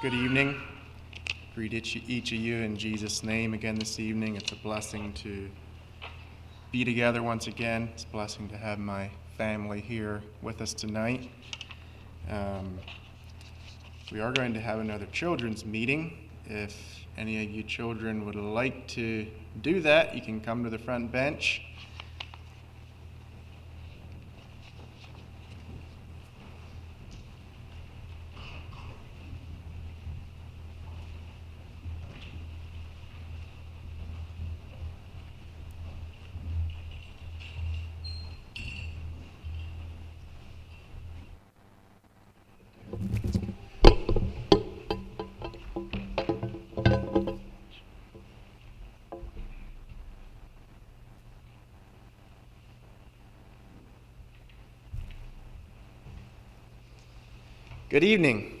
Good evening. Greet each, of you in Jesus' name again this evening. It's a blessing to be together once again. It's a blessing to have my family here with us tonight. Um, we are going to have another children's meeting. If any of you children would like to do that, you can come to the front bench. Good evening.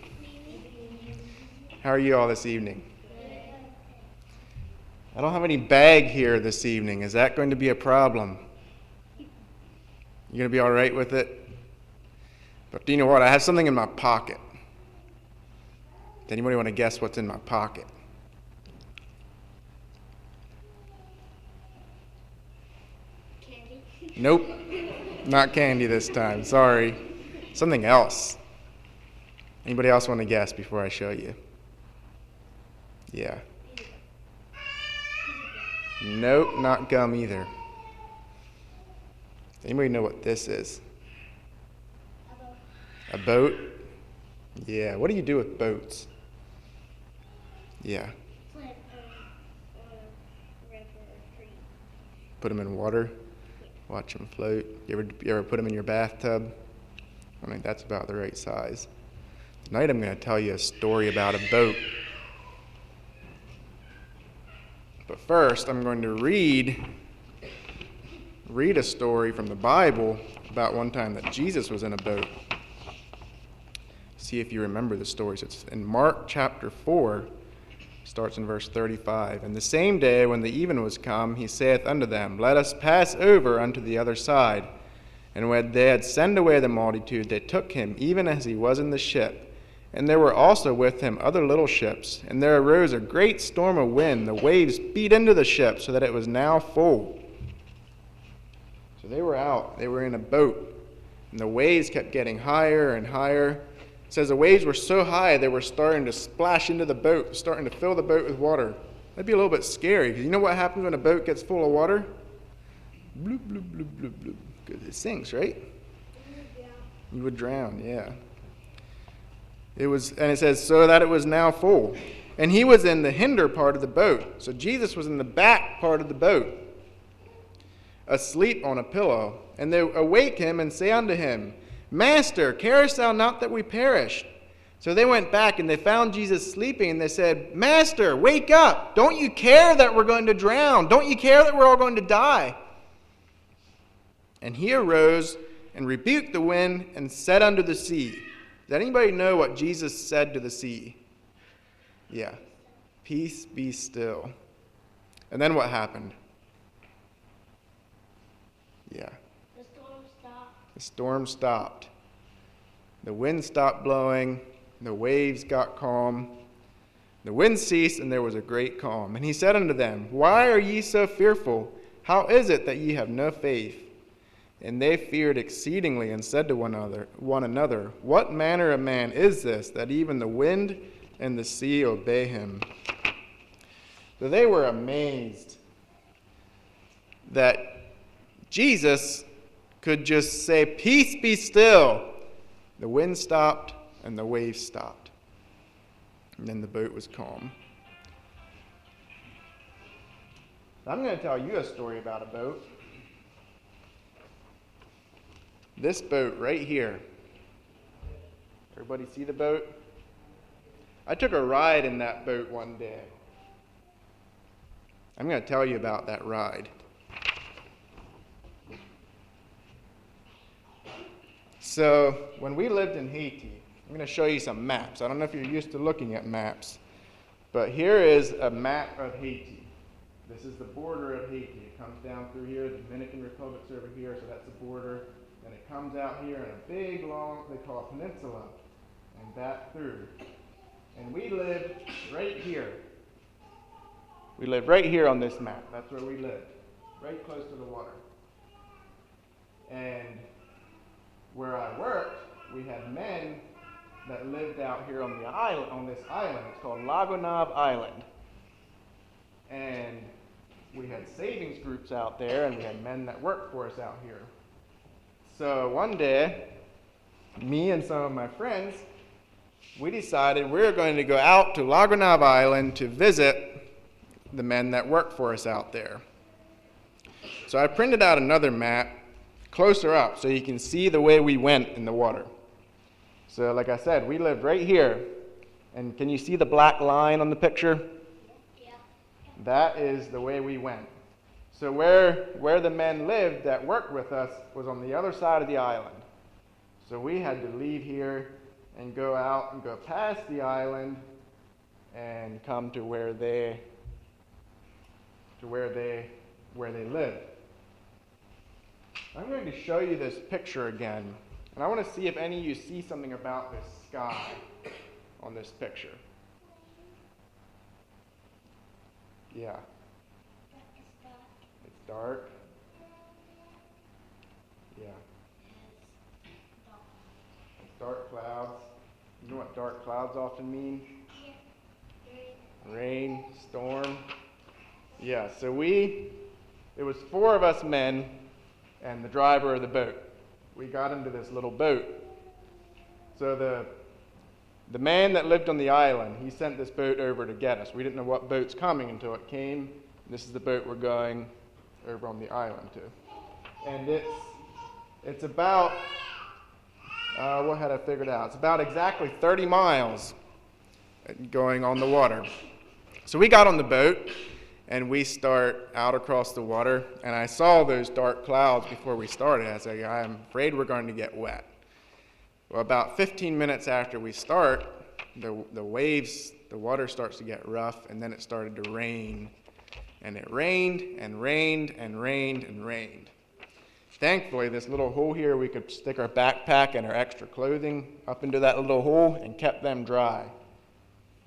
How are you all this evening? I don't have any bag here this evening. Is that going to be a problem? You going to be all right with it? But do you know what? I have something in my pocket. Does anybody want to guess what's in my pocket? Candy. Nope. Not candy this time. Sorry. Something else. Anybody else want to guess before I show you? Yeah. Nope, not gum either. Anybody know what this is? A boat? Yeah. What do you do with boats? Yeah. Tree. Put them in water. Watch them float. You ever, you ever put them in your bathtub? I mean, that's about the right size. Tonight I'm going to tell you a story about a boat. But first, I'm going to read read a story from the Bible about one time that Jesus was in a boat. See if you remember the story. It's in Mark chapter 4, starts in verse 35. And the same day when the even was come, he saith unto them, Let us pass over unto the other side. And when they had sent away the multitude, they took him, even as he was in the ship. And there were also with him other little ships. And there arose a great storm of wind. The waves beat into the ship, so that it was now full. So they were out. They were in a boat. And the waves kept getting higher and higher. It says the waves were so high they were starting to splash into the boat, starting to fill the boat with water. That'd be a little bit scary, because you know what happens when a boat gets full of water? Bloop, bloop, bloop, bloop, bloop. it sinks, right? You would drown, yeah. It was, and it says, so that it was now full. And he was in the hinder part of the boat. So Jesus was in the back part of the boat, asleep on a pillow. And they awake him and say unto him, Master, carest thou not that we perish? So they went back and they found Jesus sleeping and they said, Master, wake up. Don't you care that we're going to drown? Don't you care that we're all going to die? And he arose and rebuked the wind and said unto the sea, Does anybody know what Jesus said to the sea? Yeah. Peace be still. And then what happened? Yeah. The storm stopped. The storm stopped. The wind stopped blowing. The waves got calm. The wind ceased, and there was a great calm. And he said unto them, Why are ye so fearful? How is it that ye have no faith? And they feared exceedingly, and said to one another, one another, What manner of man is this, that even the wind and the sea obey him? So they were amazed that Jesus could just say, Peace be still. The wind stopped and the waves stopped. And then the boat was calm. I'm going to tell you a story about a boat. This boat right here. Everybody see the boat? I took a ride in that boat one day. I'm going to tell you about that ride. So, when we lived in Haiti, I'm going to show you some maps. I don't know if you're used to looking at maps, but here is a map of Haiti. This is the border of Haiti. It comes down through here. The Dominican Republic's over here, so that's the border. And it comes out here in a big, long, they call it peninsula, and back through. And we live right here. We live right here on this map. That's where we lived, right close to the water. And where I worked, we had men that lived out here on the island, on this island. It's called La Gonâve Island. And we had savings groups out there, and we had men that worked for us out here. So one day, me and some of my friends, we decided we were going to go out to La Gonâve Island to visit the men that work for us out there. So I printed out another map closer up so you can see the way we went in the water. So, like I said, we lived right here. And can you see the black line on the picture? Yeah. That is the way we went. So where where the men lived that worked with us was on the other side of the island. So we had to leave here and go out and go past the island and come to where they to where they where they lived. I'm going to show you this picture again, and I want to see if any of you see something about this sky on this picture. Yeah. Dark. Yeah. Dark clouds. You know what dark clouds often mean? Rain, storm. Yeah, so we, it was four of us men and the driver of the boat. We got into this little boat. So the, the man that lived on the island, he sent this boat over to get us. We didn't know what boat's coming until it came. This is the boat we're going over on the island too. And it's, it's about, uh, what had I figured out? It's about exactly 30 miles going on the water. So we got on the boat and we start out across the water. And I saw those dark clouds before we started. I said, I'm afraid we're going to get wet. Well, about 15 minutes after we start, the, the waves, the water starts to get rough, and then it started to rain. And it rained and rained and rained and rained. Thankfully, this little hole here, we could stick our backpack and our extra clothing up into that little hole and kept them dry.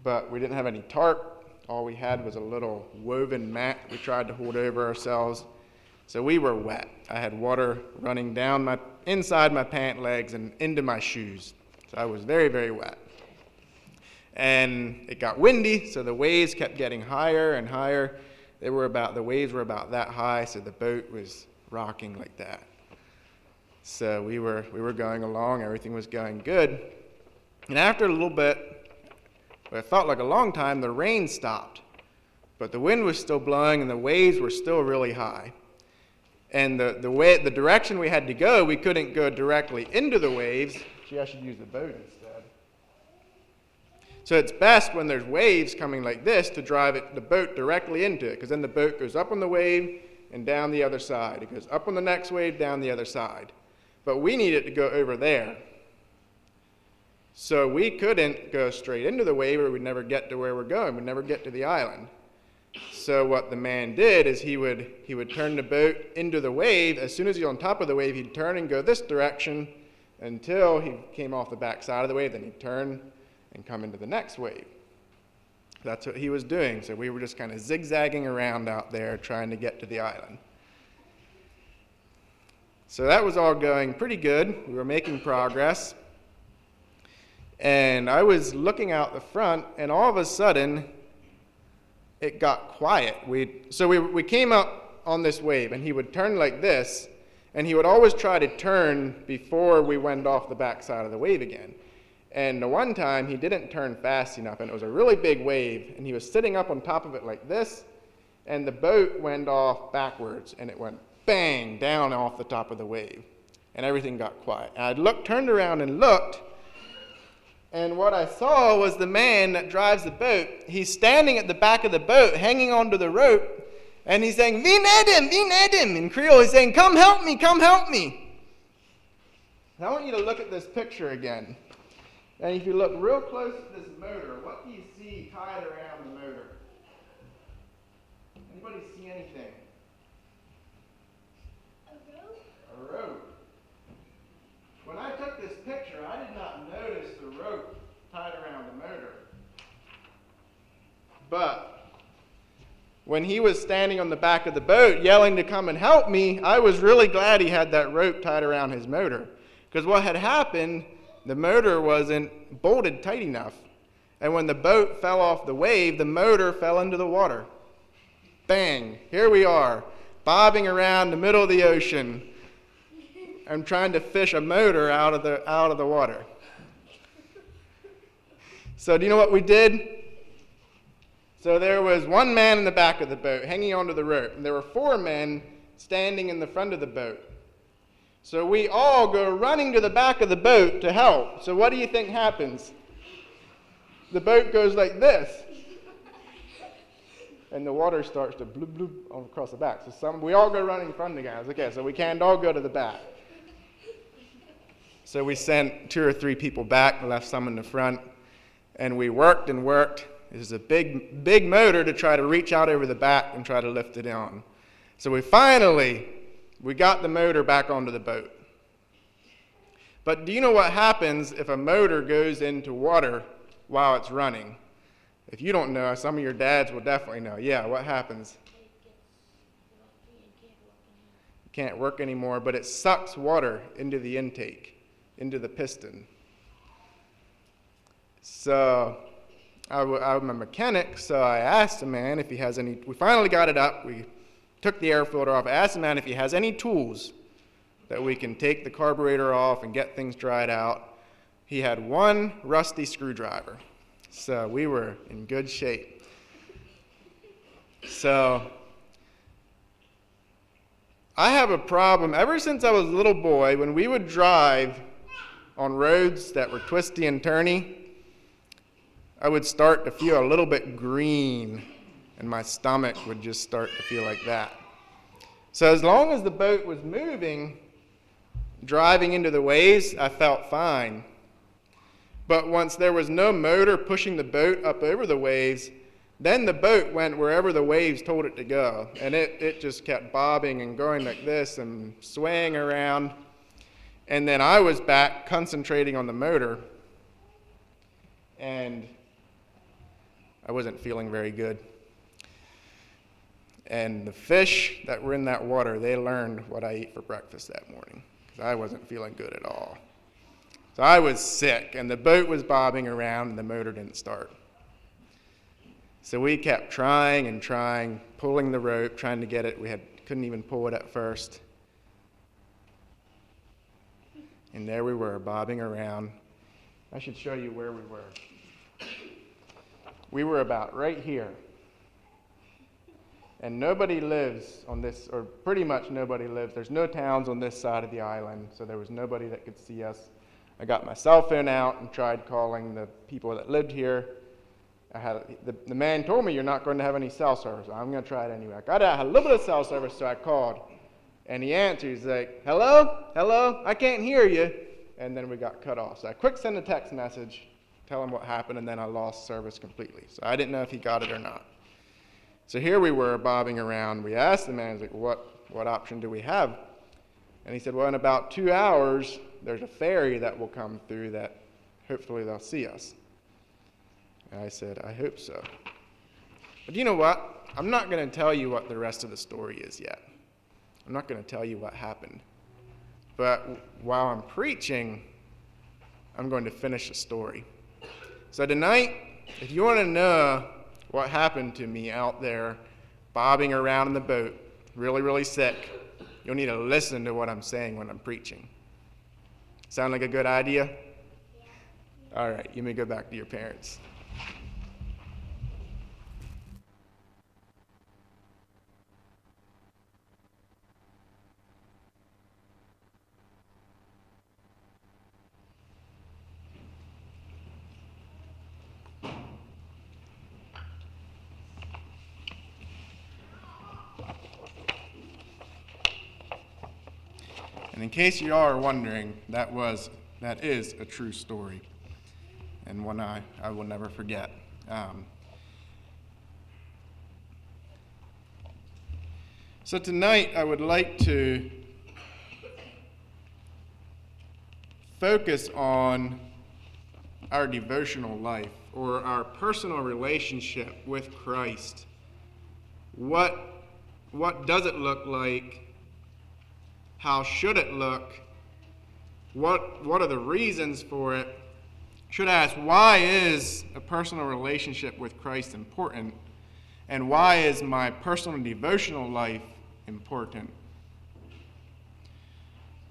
But we didn't have any tarp, all we had was a little woven mat we tried to hold over ourselves. So we were wet. I had water running down my inside my pant legs and into my shoes. So I was very, very wet. And it got windy, so the waves kept getting higher and higher. They were about the waves were about that high, so the boat was rocking like that. So we were we were going along, everything was going good. And after a little bit, it felt like a long time, the rain stopped. But the wind was still blowing and the waves were still really high. And the, the, way, the direction we had to go, we couldn't go directly into the waves. Gee, I should use the boat instead. So it's best when there's waves coming like this to drive it, the boat directly into it, because then the boat goes up on the wave and down the other side. It goes up on the next wave, down the other side. But we need it to go over there. So we couldn't go straight into the wave or we'd never get to where we're going. We'd never get to the island. So what the man did is he would he would turn the boat into the wave. As soon as he's on top of the wave, he'd turn and go this direction until he came off the back side of the wave. Then he'd turn and come into the next wave. That's what he was doing. So we were just kind of zigzagging around out there trying to get to the island. So that was all going pretty good. We were making progress. And I was looking out the front, and all of a sudden, it got quiet. We, so we, we came up on this wave, and he would turn like this, and he would always try to turn before we went off the backside of the wave again. And the one time, he didn't turn fast enough, and it was a really big wave, and he was sitting up on top of it like this, and the boat went off backwards, and it went bang down off the top of the wave, and everything got quiet. And I looked, turned around and looked, and what I saw was the man that drives the boat. He's standing at the back of the boat, hanging onto the rope, and he's saying, Vin Edim, Vin Edim. In Creole, he's saying, Come help me, come help me. I want you to look at this picture again. And if you look real close at this motor, what do you see tied around the motor? Anybody see anything? A rope? A rope. When I took this picture, I did not notice the rope tied around the motor. But when he was standing on the back of the boat yelling to come and help me, I was really glad he had that rope tied around his motor. Because what had happened, the motor wasn't bolted tight enough. And when the boat fell off the wave, the motor fell into the water. Bang, here we are, bobbing around the middle of the ocean. I'm trying to fish a motor out of the, out of the water. So, do you know what we did? So, there was one man in the back of the boat hanging onto the rope, and there were four men standing in the front of the boat. So, we all go running to the back of the boat to help. So, what do you think happens? the boat goes like this. And the water starts to bloop bloop across the back. So some, we all go running in front of the guys. Okay, so we can't all go to the back. So we sent two or three people back, left some in the front, and we worked and worked. It was a big, big motor to try to reach out over the back and try to lift it on. So we finally, we got the motor back onto the boat. But do you know what happens if a motor goes into water while it's running. If you don't know, some of your dads will definitely know. Yeah, what happens? It can't work anymore, but it sucks water into the intake, into the piston. So I w- I'm a mechanic, so I asked the man if he has any. We finally got it up. We took the air filter off. Asked the man if he has any tools that we can take the carburetor off and get things dried out he had one rusty screwdriver. So we were in good shape. So I have a problem. Ever since I was a little boy, when we would drive on roads that were twisty and turny, I would start to feel a little bit green, and my stomach would just start to feel like that. So, as long as the boat was moving, driving into the waves, I felt fine. But once there was no motor pushing the boat up over the waves, then the boat went wherever the waves told it to go. And it, it just kept bobbing and going like this and swaying around. And then I was back concentrating on the motor. And I wasn't feeling very good. And the fish that were in that water, they learned what I ate for breakfast that morning because I wasn't feeling good at all. So I was sick, and the boat was bobbing around, and the motor didn't start. So we kept trying and trying, pulling the rope, trying to get it. We had, couldn't even pull it at first. And there we were, bobbing around. I should show you where we were. We were about right here. And nobody lives on this, or pretty much nobody lives. There's no towns on this side of the island, so there was nobody that could see us I got my cell phone out and tried calling the people that lived here. I had the, the man told me you're not going to have any cell service. I'm going to try it anyway. I got had a little bit of cell service, so I called, and he answered. He's like, "Hello, hello, I can't hear you." And then we got cut off. So I quick sent a text message, tell him what happened, and then I lost service completely. So I didn't know if he got it or not. So here we were bobbing around. We asked the man, like, "What what option do we have?" And he said, Well, in about two hours, there's a ferry that will come through that hopefully they'll see us. And I said, I hope so. But you know what? I'm not going to tell you what the rest of the story is yet. I'm not going to tell you what happened. But while I'm preaching, I'm going to finish the story. So tonight, if you want to know what happened to me out there bobbing around in the boat, really, really sick, you'll need to listen to what I'm saying when I'm preaching. Sound like a good idea? All right, you may go back to your parents. And in case you are wondering, that was that is a true story, and one I, I will never forget. Um, so tonight I would like to focus on our devotional life or our personal relationship with Christ. What, what does it look like? How should it look? What, what are the reasons for it? Should ask, why is a personal relationship with Christ important? And why is my personal devotional life important?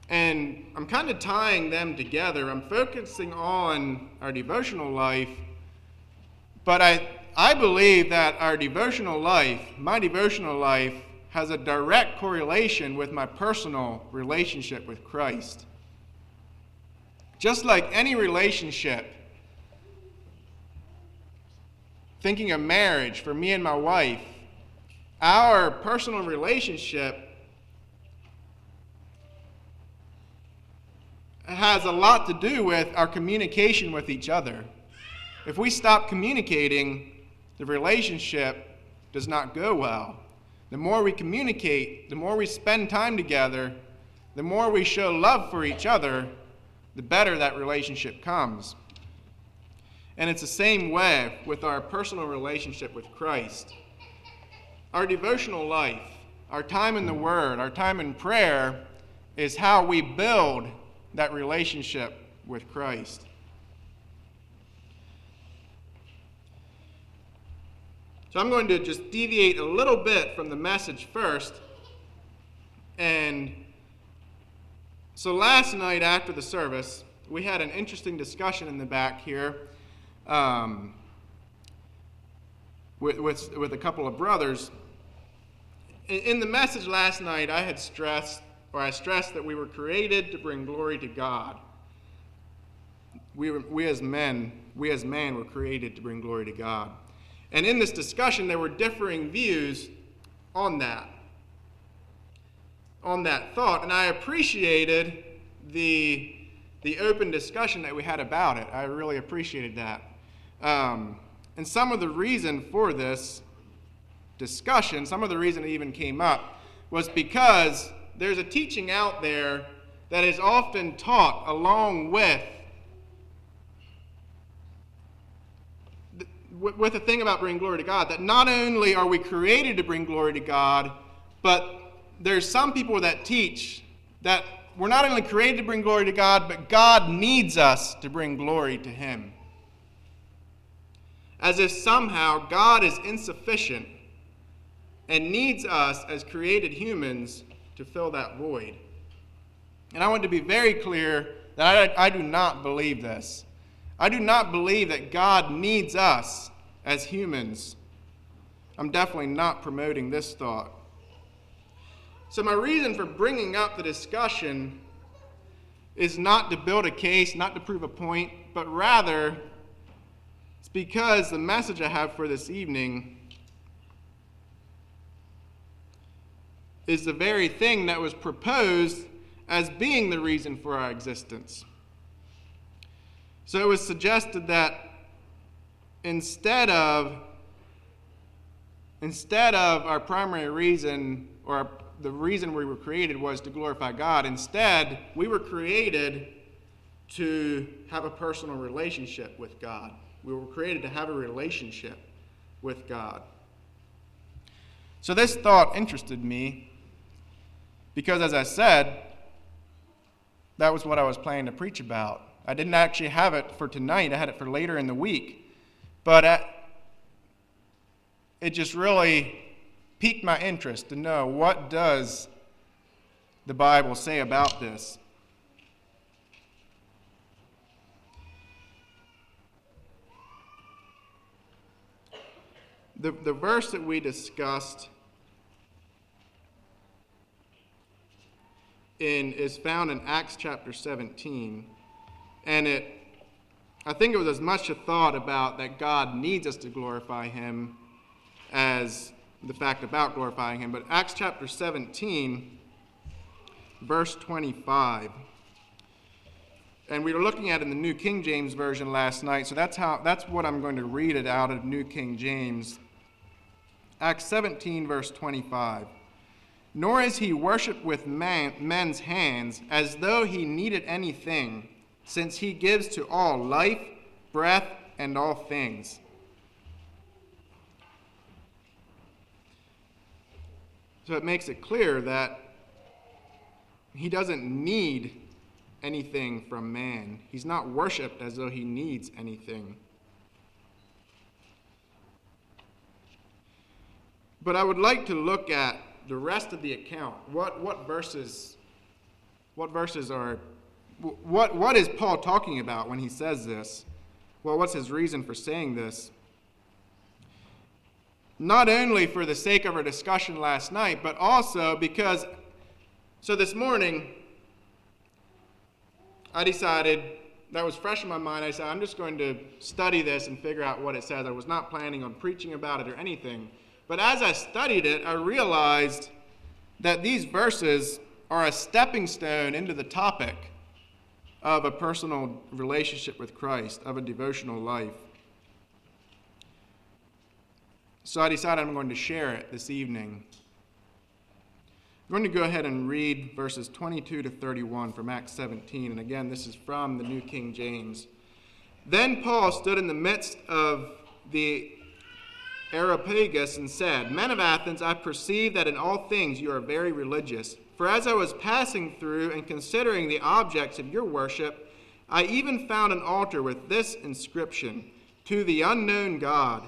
And I'm kind of tying them together. I'm focusing on our devotional life, but I, I believe that our devotional life, my devotional life, has a direct correlation with my personal relationship with Christ. Just like any relationship, thinking of marriage for me and my wife, our personal relationship has a lot to do with our communication with each other. If we stop communicating, the relationship does not go well. The more we communicate, the more we spend time together, the more we show love for each other, the better that relationship comes. And it's the same way with our personal relationship with Christ. Our devotional life, our time in the Word, our time in prayer is how we build that relationship with Christ. So I'm going to just deviate a little bit from the message first. And so last night after the service, we had an interesting discussion in the back here um, with, with, with a couple of brothers. In, the message last night, I had stressed or I stressed that we were created to bring glory to God. We, were, we as men, we as man were created to bring glory to God. And in this discussion, there were differing views on that, on that thought. And I appreciated the, the open discussion that we had about it. I really appreciated that. Um, and some of the reason for this discussion, some of the reason it even came up, was because there's a teaching out there that is often taught along with with the thing about bringing glory to God that not only are we created to bring glory to God, but there's some people that teach that we're not only created to bring glory to God, but God needs us to bring glory to Him. As if somehow God is insufficient and needs us as created humans to fill that void. And I want to be very clear that I, I do not believe this. I do not believe that God needs us as humans. I'm definitely not promoting this thought. So, my reason for bringing up the discussion is not to build a case, not to prove a point, but rather it's because the message I have for this evening is the very thing that was proposed as being the reason for our existence. So it was suggested that instead of instead of our primary reason or our, the reason we were created was to glorify God, instead we were created to have a personal relationship with God. We were created to have a relationship with God. So this thought interested me because, as I said, that was what I was planning to preach about. I didn't actually have it for tonight, I had it for later in the week. But it just really piqued my interest to know what does the Bible say about this. The, the verse that we discussed in, is found in Acts chapter 17. And it, I think it was as much a thought about that God needs us to glorify Him as the fact about glorifying Him. But Acts chapter 17, verse 25. And we were looking at in the New King James Version last night, so that's, how, that's what I'm going to read it out of New King James. Acts 17, verse 25 nor is he worshipped with man, men's hands as though he needed anything, since he gives to all life breath, and all things. So it makes it clear that he doesn't need anything from man. He's not worshiped as though he needs anything. But I would like to look at the rest of the account. What, what verses what verses are what, what is Paul talking about when he says this? Well, what's his reason for saying this? Not only for the sake of our discussion last night, but also because, so this morning, I decided, that was fresh in my mind, I said, I'm just going to study this and figure out what it says. I was not planning on preaching about it or anything. But as I studied it, I realized that these verses are a stepping stone into the topic of a personal relationship with Christ, of a devotional life. So I decided I'm going to share it this evening. I'm going to go ahead and read verses 22 to 31 from Acts 17. And again, this is from the New King James. Then Paul stood in the midst of the Areopagus and said, Men of Athens, I perceive that in all things you are very religious. For as I was passing through and considering the objects of your worship, I even found an altar with this inscription To the unknown God.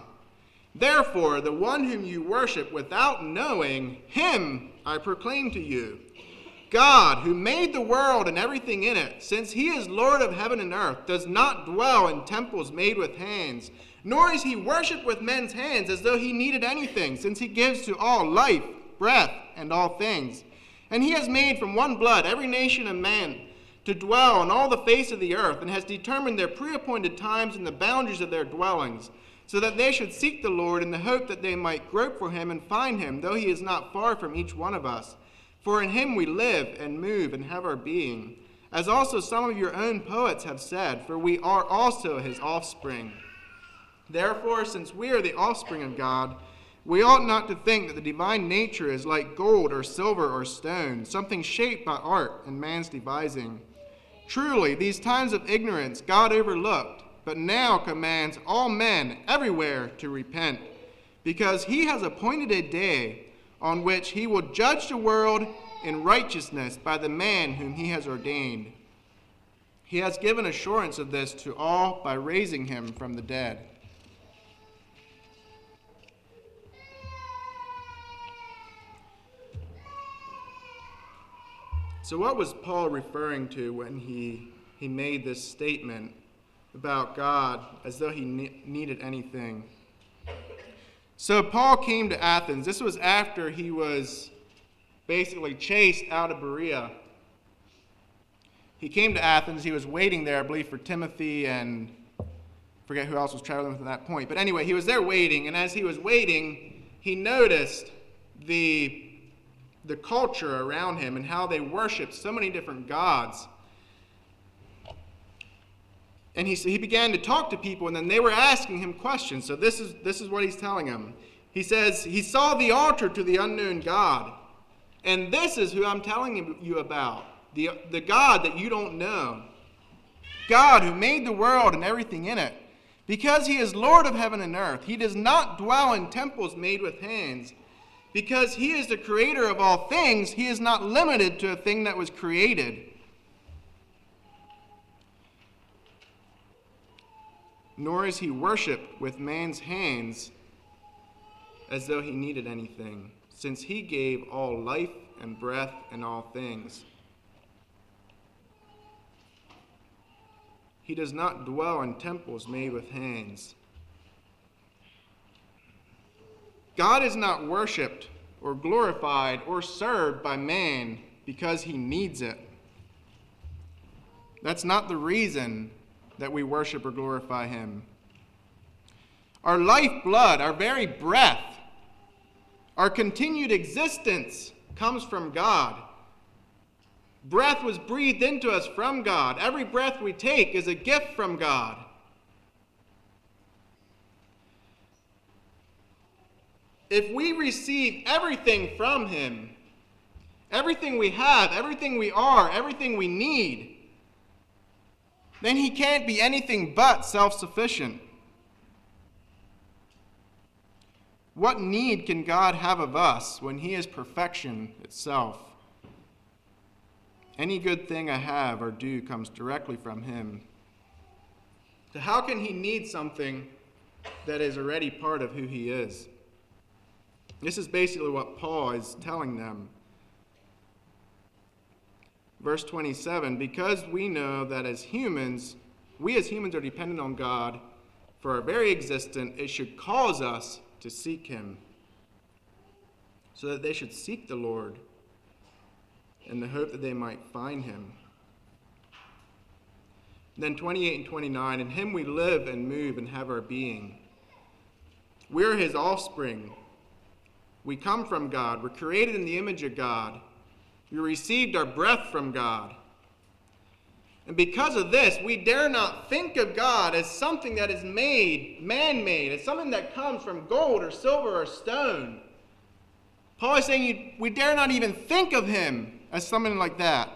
Therefore, the one whom you worship without knowing, him I proclaim to you. God, who made the world and everything in it, since he is Lord of heaven and earth, does not dwell in temples made with hands, nor is he worshipped with men's hands as though he needed anything, since he gives to all life, breath, and all things. And he has made from one blood every nation of man to dwell on all the face of the earth, and has determined their preappointed times and the boundaries of their dwellings, so that they should seek the Lord in the hope that they might grope for him and find him, though he is not far from each one of us. For in him we live and move and have our being. As also some of your own poets have said, for we are also his offspring. Therefore, since we are the offspring of God, we ought not to think that the divine nature is like gold or silver or stone, something shaped by art and man's devising. Truly, these times of ignorance God overlooked, but now commands all men everywhere to repent, because he has appointed a day on which he will judge the world in righteousness by the man whom he has ordained. He has given assurance of this to all by raising him from the dead. So, what was Paul referring to when he, he made this statement about God as though he ne- needed anything? So, Paul came to Athens. This was after he was basically chased out of Berea. He came to Athens. He was waiting there, I believe, for Timothy and forget who else was traveling with at that point. But anyway, he was there waiting, and as he was waiting, he noticed the the culture around him and how they worshiped so many different gods. And he, he began to talk to people, and then they were asking him questions. So this is, this is what he's telling them. He says, He saw the altar to the unknown God. And this is who I'm telling you about the, the God that you don't know. God who made the world and everything in it. Because he is Lord of heaven and earth, he does not dwell in temples made with hands because he is the creator of all things, he is not limited to a thing that was created. Nor is he worshiped with man's hands as though he needed anything, since he gave all life and breath and all things. He does not dwell in temples made with hands God is not worshiped or glorified or served by man because he needs it. That's not the reason that we worship or glorify him. Our lifeblood, our very breath, our continued existence comes from God. Breath was breathed into us from God. Every breath we take is a gift from God. If we receive everything from Him, everything we have, everything we are, everything we need, then he can't be anything but self sufficient. What need can God have of us when he is perfection itself? Any good thing I have or do comes directly from him. So, how can he need something that is already part of who he is? This is basically what Paul is telling them. Verse 27 Because we know that as humans, we as humans are dependent on God for our very existence, it should cause us to seek him, so that they should seek the Lord in the hope that they might find him. then 28 and 29 In him we live and move and have our being. We're his offspring. We come from God. We're created in the image of God. We received our breath from God. And because of this, we dare not think of God as something that is made, man made, as something that comes from gold or silver or stone. Paul is saying you, we dare not even think of him as something like that.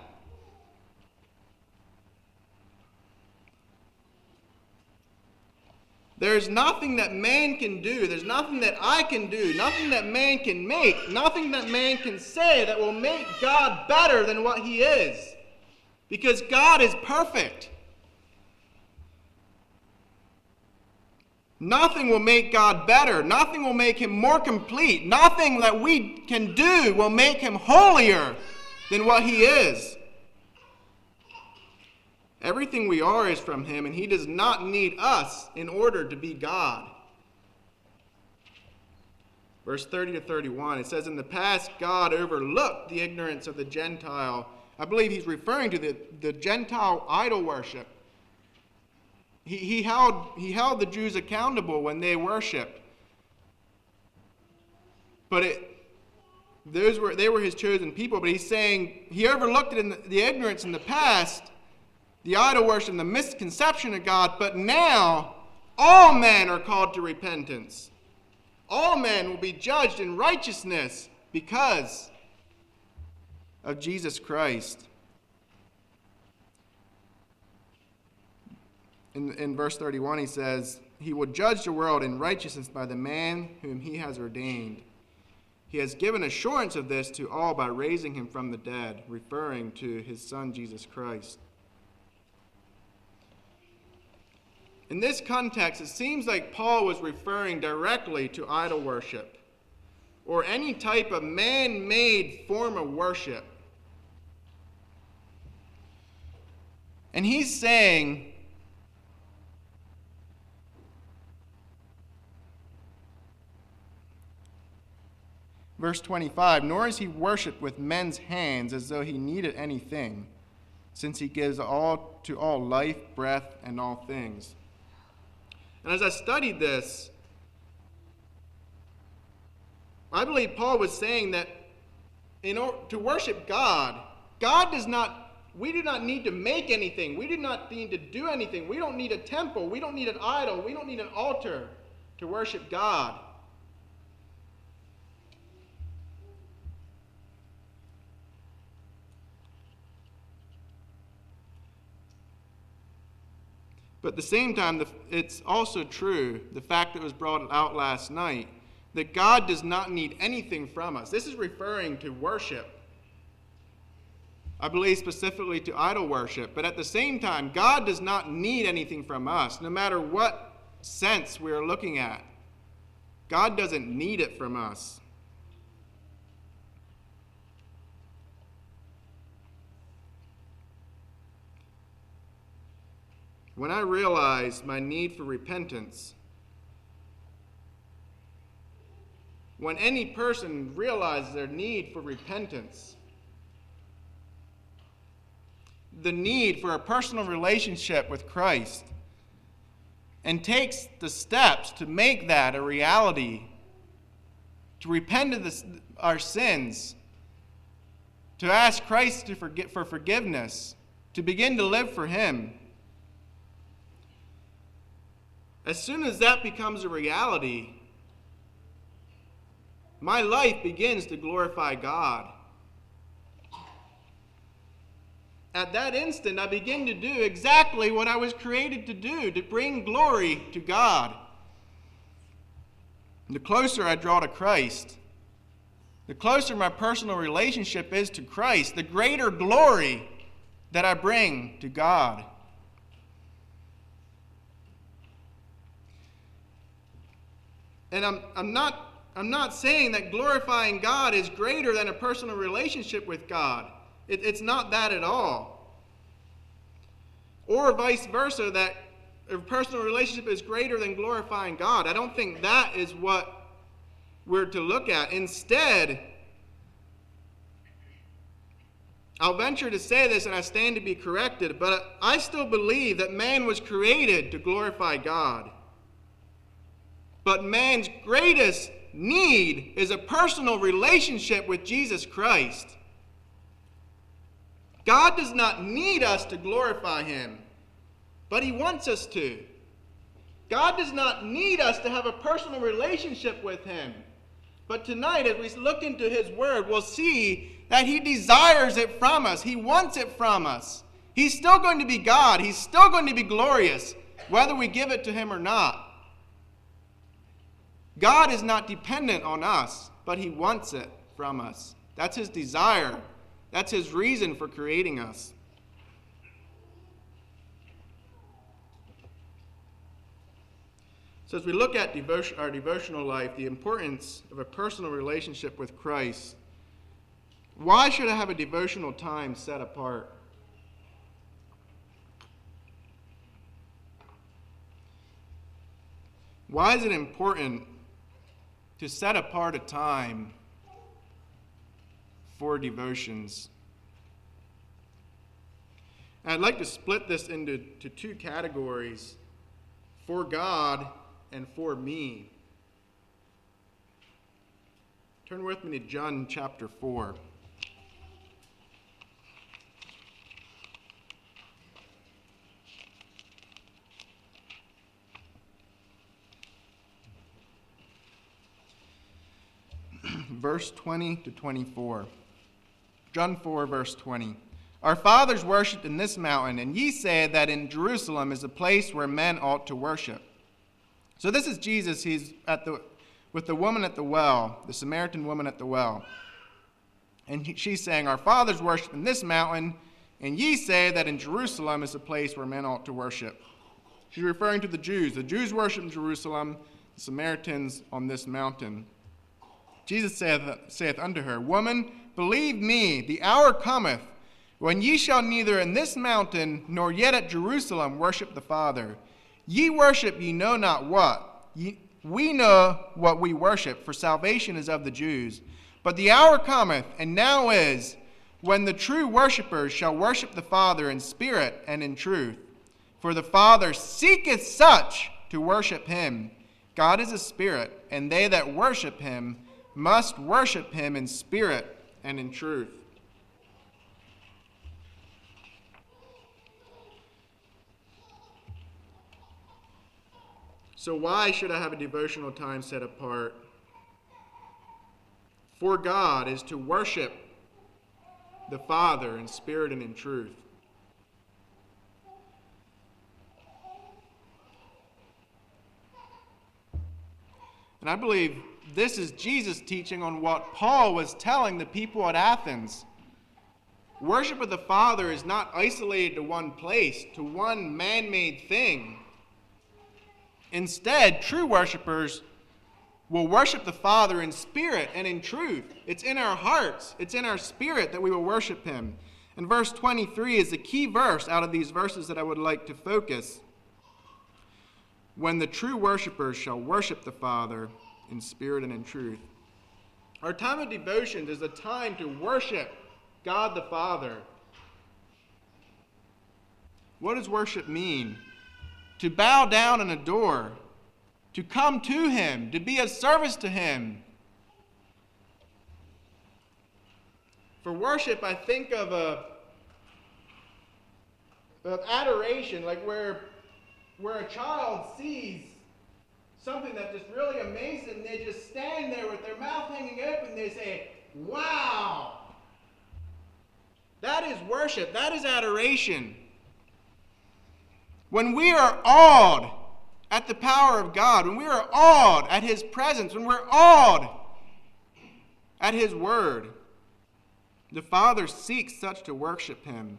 There's nothing that man can do, there's nothing that I can do, nothing that man can make, nothing that man can say that will make God better than what he is. Because God is perfect. Nothing will make God better. Nothing will make him more complete. Nothing that we can do will make him holier than what he is. Everything we are is from him, and he does not need us in order to be God. Verse 30 to 31, it says, In the past, God overlooked the ignorance of the Gentile I believe he's referring to the, the Gentile idol worship. He, he, held, he held the Jews accountable when they worshiped. But it, those were, they were his chosen people. But he's saying he overlooked it in the, the ignorance in the past, the idol worship, and the misconception of God. But now, all men are called to repentance. All men will be judged in righteousness because of Jesus Christ. In, in verse 31, he says, He will judge the world in righteousness by the man whom he has ordained. He has given assurance of this to all by raising him from the dead, referring to his Son, Jesus Christ. In this context, it seems like Paul was referring directly to idol worship or any type of man made form of worship. And he's saying, verse 25, nor is he worshiped with men's hands as though he needed anything, since he gives all to all life, breath, and all things. And as I studied this, I believe Paul was saying that in order to worship God, God does not we do not need to make anything. We do not need to do anything. We don't need a temple. We don't need an idol. We don't need an altar to worship God. But at the same time, it's also true, the fact that was brought out last night, that God does not need anything from us. This is referring to worship. I believe specifically to idol worship. But at the same time, God does not need anything from us, no matter what sense we are looking at. God doesn't need it from us. When I realized my need for repentance, when any person realizes their need for repentance, the need for a personal relationship with Christ and takes the steps to make that a reality, to repent of our sins, to ask Christ to for forgiveness, to begin to live for Him. As soon as that becomes a reality, my life begins to glorify God. at that instant, I begin to do exactly what I was created to do to bring glory to God. And the closer I draw to Christ, the closer my personal relationship is to Christ, the greater glory that I bring to God. And I'm, I'm, not, I'm not saying that glorifying God is greater than a personal relationship with God. It, it's not that at all. Or vice versa, that a personal relationship is greater than glorifying God. I don't think that is what we're to look at. Instead, I'll venture to say this and I stand to be corrected, but I still believe that man was created to glorify God. But man's greatest need is a personal relationship with Jesus Christ. God does not need us to glorify him, but he wants us to. God does not need us to have a personal relationship with him. But tonight, as we look into his word, we'll see that he desires it from us. He wants it from us. He's still going to be God. He's still going to be glorious, whether we give it to him or not. God is not dependent on us, but he wants it from us. That's his desire. That's his reason for creating us. So, as we look at devotion, our devotional life, the importance of a personal relationship with Christ, why should I have a devotional time set apart? Why is it important to set apart a time for devotions? And I'd like to split this into to two categories for God and for me. Turn with me to John chapter 4. Verse 20 to 24. John 4, verse 20. Our fathers worshipped in this mountain, and ye say that in Jerusalem is a place where men ought to worship. So this is Jesus. He's at the, with the woman at the well, the Samaritan woman at the well. And he, she's saying, Our fathers worship in this mountain, and ye say that in Jerusalem is a place where men ought to worship. She's referring to the Jews. The Jews worship in Jerusalem, the Samaritans on this mountain. Jesus saith, saith unto her, Woman, believe me, the hour cometh when ye shall neither in this mountain nor yet at Jerusalem worship the Father. Ye worship ye know not what. Ye, we know what we worship, for salvation is of the Jews. But the hour cometh, and now is, when the true worshippers shall worship the Father in spirit and in truth. For the Father seeketh such to worship him. God is a spirit, and they that worship him must worship him in spirit and in truth. So, why should I have a devotional time set apart? For God is to worship the Father in spirit and in truth. And I believe this is Jesus teaching on what Paul was telling the people at Athens. Worship of the Father is not isolated to one place, to one man made thing. Instead, true worshipers will worship the Father in spirit and in truth. It's in our hearts, it's in our spirit that we will worship Him. And verse 23 is the key verse out of these verses that I would like to focus. When the true worshipers shall worship the Father in spirit and in truth. Our time of devotion is a time to worship God the Father. What does worship mean? To bow down and adore, to come to Him, to be of service to Him. For worship, I think of a of adoration, like where where a child sees something that just really amazed them. They just stand there with their mouth hanging open. They say, Wow! That is worship. That is adoration. When we are awed at the power of God, when we are awed at His presence, when we're awed at His word, the Father seeks such to worship Him.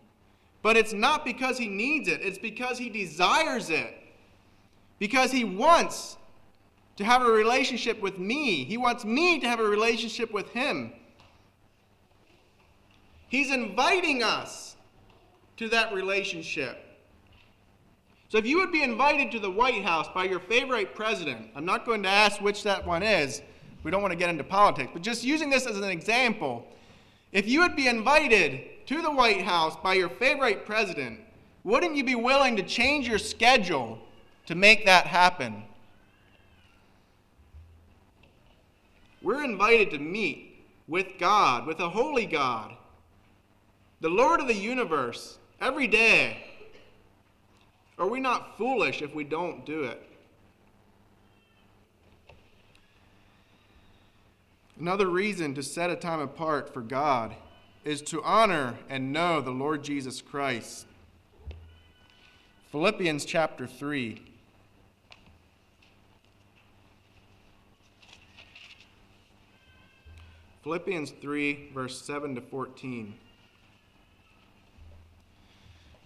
But it's not because He needs it, it's because He desires it. Because He wants to have a relationship with me, He wants me to have a relationship with Him. He's inviting us to that relationship. So if you would be invited to the White House by your favorite president, I'm not going to ask which that one is. We don't want to get into politics, but just using this as an example, if you would be invited to the White House by your favorite president, wouldn't you be willing to change your schedule to make that happen? We're invited to meet with God, with a holy God, the Lord of the universe, every day. Are we not foolish if we don't do it? Another reason to set a time apart for God is to honor and know the Lord Jesus Christ. Philippians chapter 3. Philippians 3, verse 7 to 14.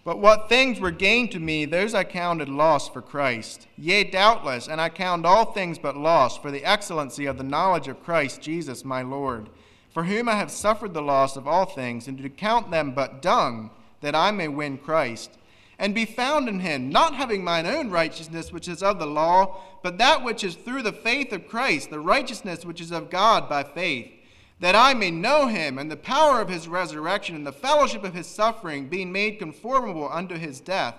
But what things were gained to me, those I counted loss for Christ. Yea, doubtless, and I count all things but loss for the excellency of the knowledge of Christ Jesus my Lord, for whom I have suffered the loss of all things, and to count them but dung, that I may win Christ, and be found in him, not having mine own righteousness which is of the law, but that which is through the faith of Christ, the righteousness which is of God by faith that I may know him and the power of his resurrection and the fellowship of his suffering, being made conformable unto his death,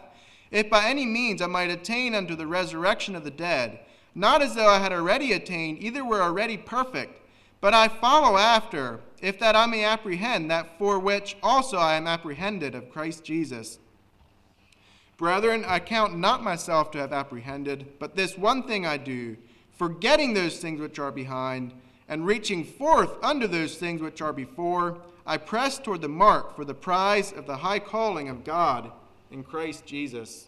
if by any means I might attain unto the resurrection of the dead. Not as though I had already attained, either were already perfect, but I follow after, if that I may apprehend that for which also I am apprehended of Christ Jesus. Brethren, I count not myself to have apprehended, but this one thing I do, forgetting those things which are behind and reaching forth unto those things which are before, I press toward the mark for the prize of the high calling of God in Christ Jesus.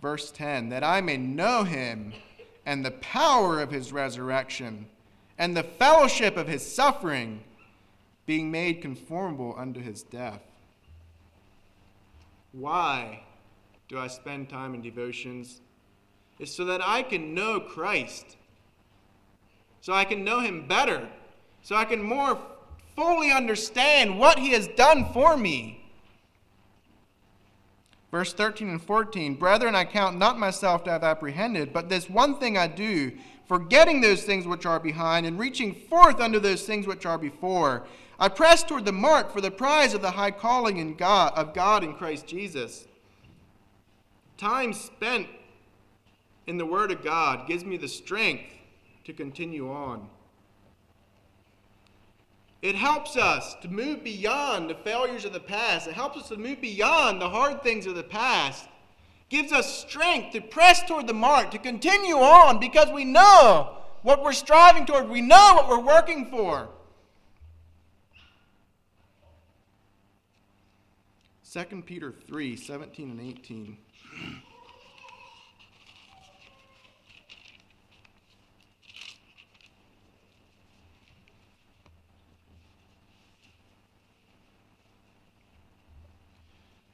Verse 10 that I may know him and the power of his resurrection and the fellowship of his suffering, being made conformable unto his death. Why do I spend time in devotions? Is so that I can know Christ, so I can know Him better, so I can more fully understand what He has done for me. Verse 13 and 14 Brethren, I count not myself to have apprehended, but this one thing I do, forgetting those things which are behind and reaching forth unto those things which are before. I press toward the mark for the prize of the high calling in God, of God in Christ Jesus. Time spent in the Word of God gives me the strength to continue on. It helps us to move beyond the failures of the past. It helps us to move beyond the hard things of the past. Gives us strength to press toward the mark, to continue on because we know what we're striving toward. We know what we're working for. 2 Peter 3 17 and 18.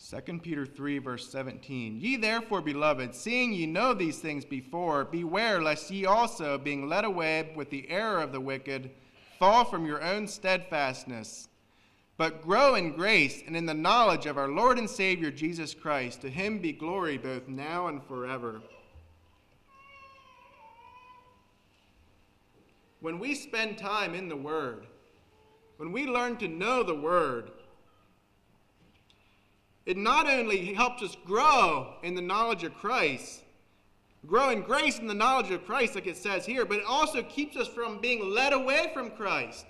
2 Peter 3, verse 17. Ye therefore, beloved, seeing ye know these things before, beware lest ye also, being led away with the error of the wicked, fall from your own steadfastness. But grow in grace and in the knowledge of our Lord and Savior Jesus Christ. To him be glory both now and forever. When we spend time in the Word, when we learn to know the Word, it not only helps us grow in the knowledge of Christ, grow in grace in the knowledge of Christ, like it says here, but it also keeps us from being led away from Christ.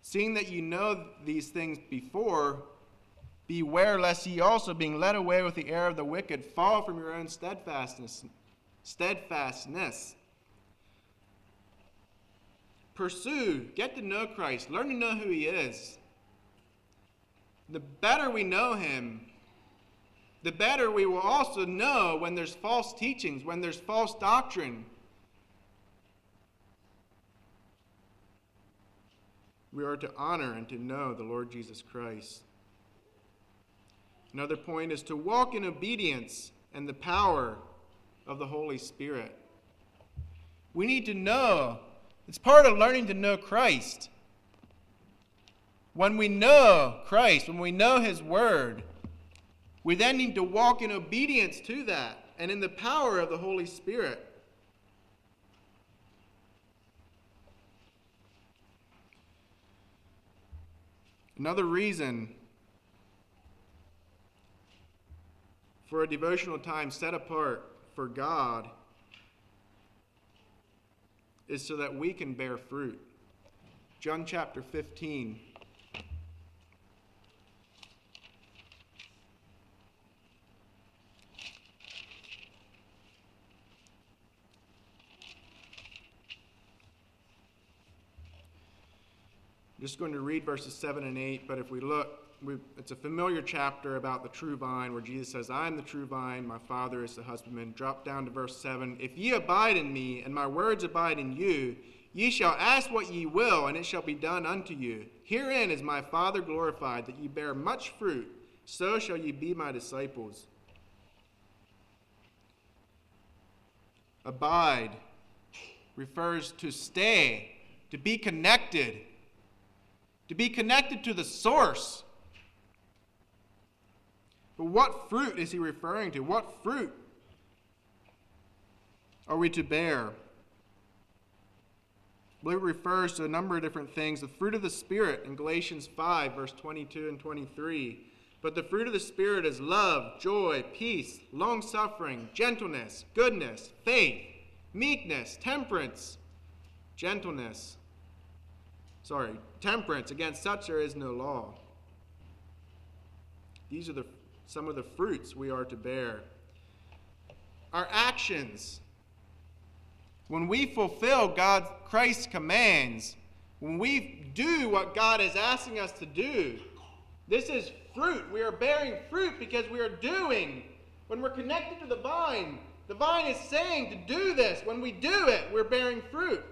Seeing that you know these things before, beware lest ye also, being led away with the error of the wicked, fall from your own steadfastness. Steadfastness. pursue, get to know Christ, learn to know who He is. The better we know Him, the better we will also know when there's false teachings, when there's false doctrine. We are to honor and to know the Lord Jesus Christ. Another point is to walk in obedience and the power of the Holy Spirit. We need to know, it's part of learning to know Christ. When we know Christ, when we know His Word, we then need to walk in obedience to that and in the power of the Holy Spirit. Another reason for a devotional time set apart for God is so that we can bear fruit. John chapter 15. I'm just going to read verses 7 and 8, but if we look, we, it's a familiar chapter about the true vine where Jesus says, I am the true vine, my Father is the husbandman. Drop down to verse 7. If ye abide in me, and my words abide in you, ye shall ask what ye will, and it shall be done unto you. Herein is my Father glorified, that ye bear much fruit, so shall ye be my disciples. Abide refers to stay, to be connected to be connected to the source. But what fruit is he referring to? What fruit are we to bear? I it refers to a number of different things. The fruit of the Spirit in Galatians 5, verse 22 and 23. But the fruit of the Spirit is love, joy, peace, long suffering, gentleness, goodness, faith, meekness, temperance, gentleness sorry, temperance. Against such there is no law. These are the, some of the fruits we are to bear. Our actions. When we fulfill God, Christ's commands, when we do what God is asking us to do, this is fruit. We are bearing fruit because we are doing. When we're connected to the vine, the vine is saying to do this. When we do it, we're bearing fruit.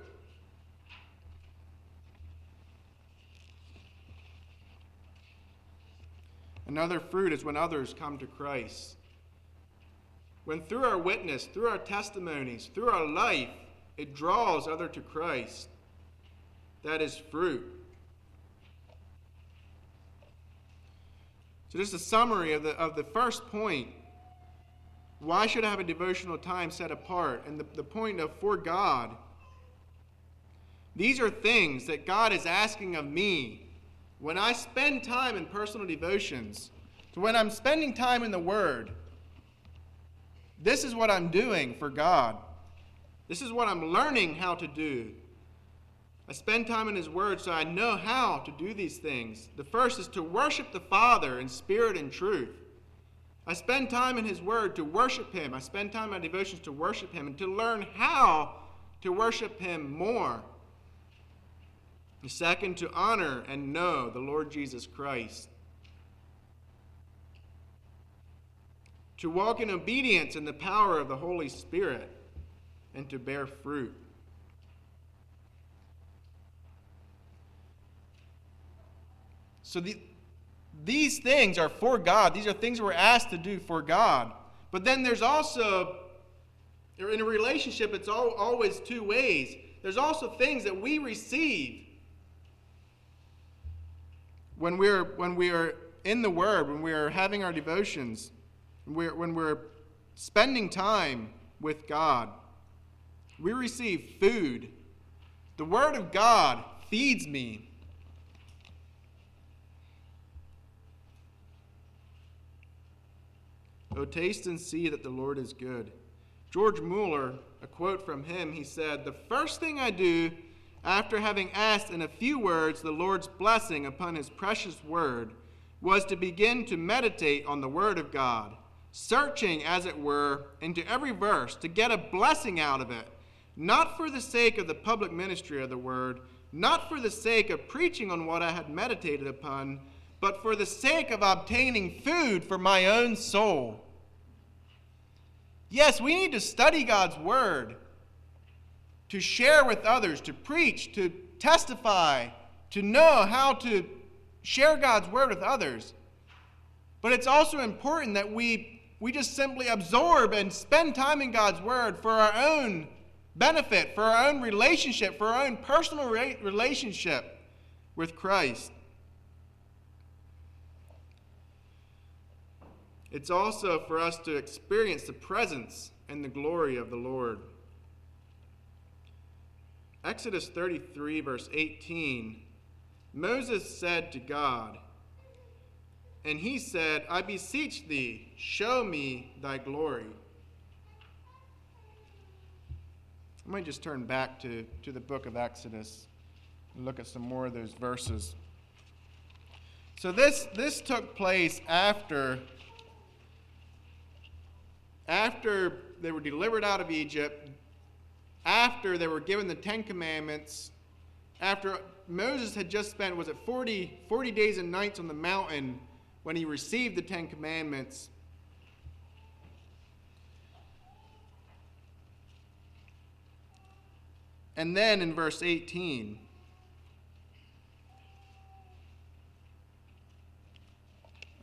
Another fruit is when others come to Christ. When through our witness, through our testimonies, through our life, it draws other to Christ. That is fruit. So, just a summary of the, of the first point. Why should I have a devotional time set apart? And the, the point of for God. These are things that God is asking of me when I spend time in personal devotions, so when I'm spending time in the Word, this is what I'm doing for God. This is what I'm learning how to do. I spend time in His Word so I know how to do these things. The first is to worship the Father in spirit and truth. I spend time in His Word to worship Him. I spend time in my devotions to worship Him and to learn how to worship Him more. Second, to honor and know the Lord Jesus Christ. To walk in obedience in the power of the Holy Spirit and to bear fruit. So the, these things are for God. These are things we're asked to do for God. But then there's also, in a relationship, it's all, always two ways. There's also things that we receive when we're, when we are in the Word, when we are having our devotions, when we're, when we're spending time with God, we receive food. The Word of God feeds me. Oh, taste and see that the Lord is good. George Mueller, a quote from him, he said, The first thing I do after having asked in a few words the Lord's blessing upon his precious word, was to begin to meditate on the word of God, searching, as it were, into every verse to get a blessing out of it, not for the sake of the public ministry of the word, not for the sake of preaching on what I had meditated upon, but for the sake of obtaining food for my own soul. Yes, we need to study God's Word, to share with others, to preach, to testify, to know how to share God's Word with others. But it's also important that we, we just simply absorb and spend time in God's Word for our own benefit, for our own relationship, for our own personal relationship with Christ. It's also for us to experience the presence and the glory of the Lord. Exodus 33, verse 18 Moses said to God, and he said, I beseech thee, show me thy glory. I might just turn back to, to the book of Exodus and look at some more of those verses. So this, this took place after, after they were delivered out of Egypt, after they were given the Ten Commandments, after Moses had just spent, was it 40, 40 days and nights on the mountain when he received the Ten Commandments. And then in verse 18,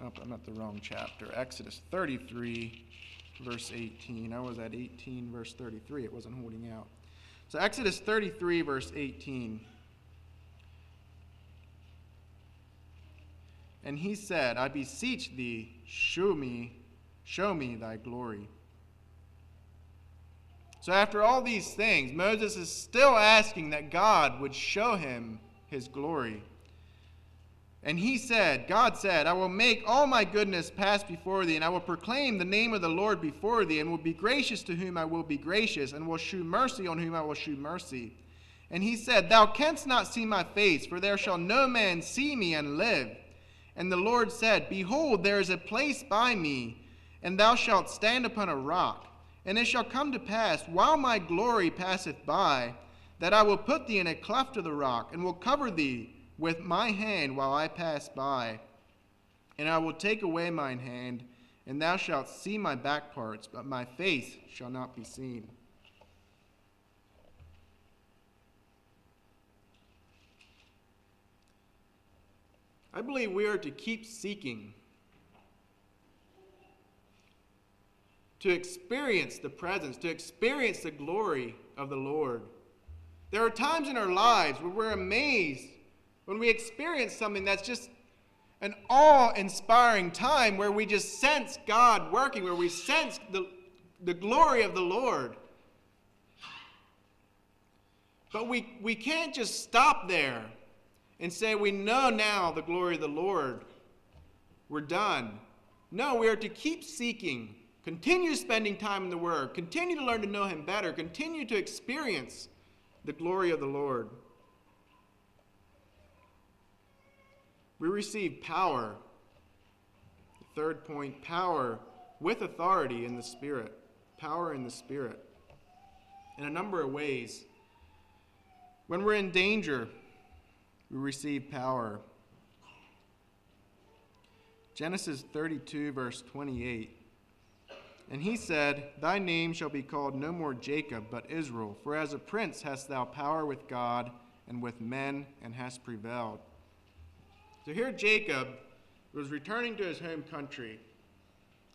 oh, I'm at the wrong chapter. Exodus 33, verse 18. I was at 18, verse 33. It wasn't holding out. So, Exodus 33, verse 18. And he said, I beseech thee, show me, show me thy glory. So, after all these things, Moses is still asking that God would show him his glory. And he said, God said, I will make all my goodness pass before thee, and I will proclaim the name of the Lord before thee, and will be gracious to whom I will be gracious, and will shew mercy on whom I will shew mercy. And he said, Thou canst not see my face, for there shall no man see me and live. And the Lord said, Behold, there is a place by me, and thou shalt stand upon a rock. And it shall come to pass, while my glory passeth by, that I will put thee in a cleft of the rock, and will cover thee with my hand while I pass by. And I will take away mine hand, and thou shalt see my back parts, but my face shall not be seen. I believe we are to keep seeking to experience the presence, to experience the glory of the Lord. There are times in our lives where we're amazed when we experience something that's just an awe inspiring time where we just sense God working, where we sense the, the glory of the Lord. But we, we can't just stop there and say, We know now the glory of the Lord. We're done. No, we are to keep seeking Continue spending time in the Word. Continue to learn to know Him better. Continue to experience the glory of the Lord. We receive power. Third point power with authority in the Spirit. Power in the Spirit. In a number of ways. When we're in danger, we receive power. Genesis 32, verse 28. And he said, Thy name shall be called no more Jacob, but Israel, for as a prince hast thou power with God and with men, and hast prevailed. So here Jacob was returning to his home country,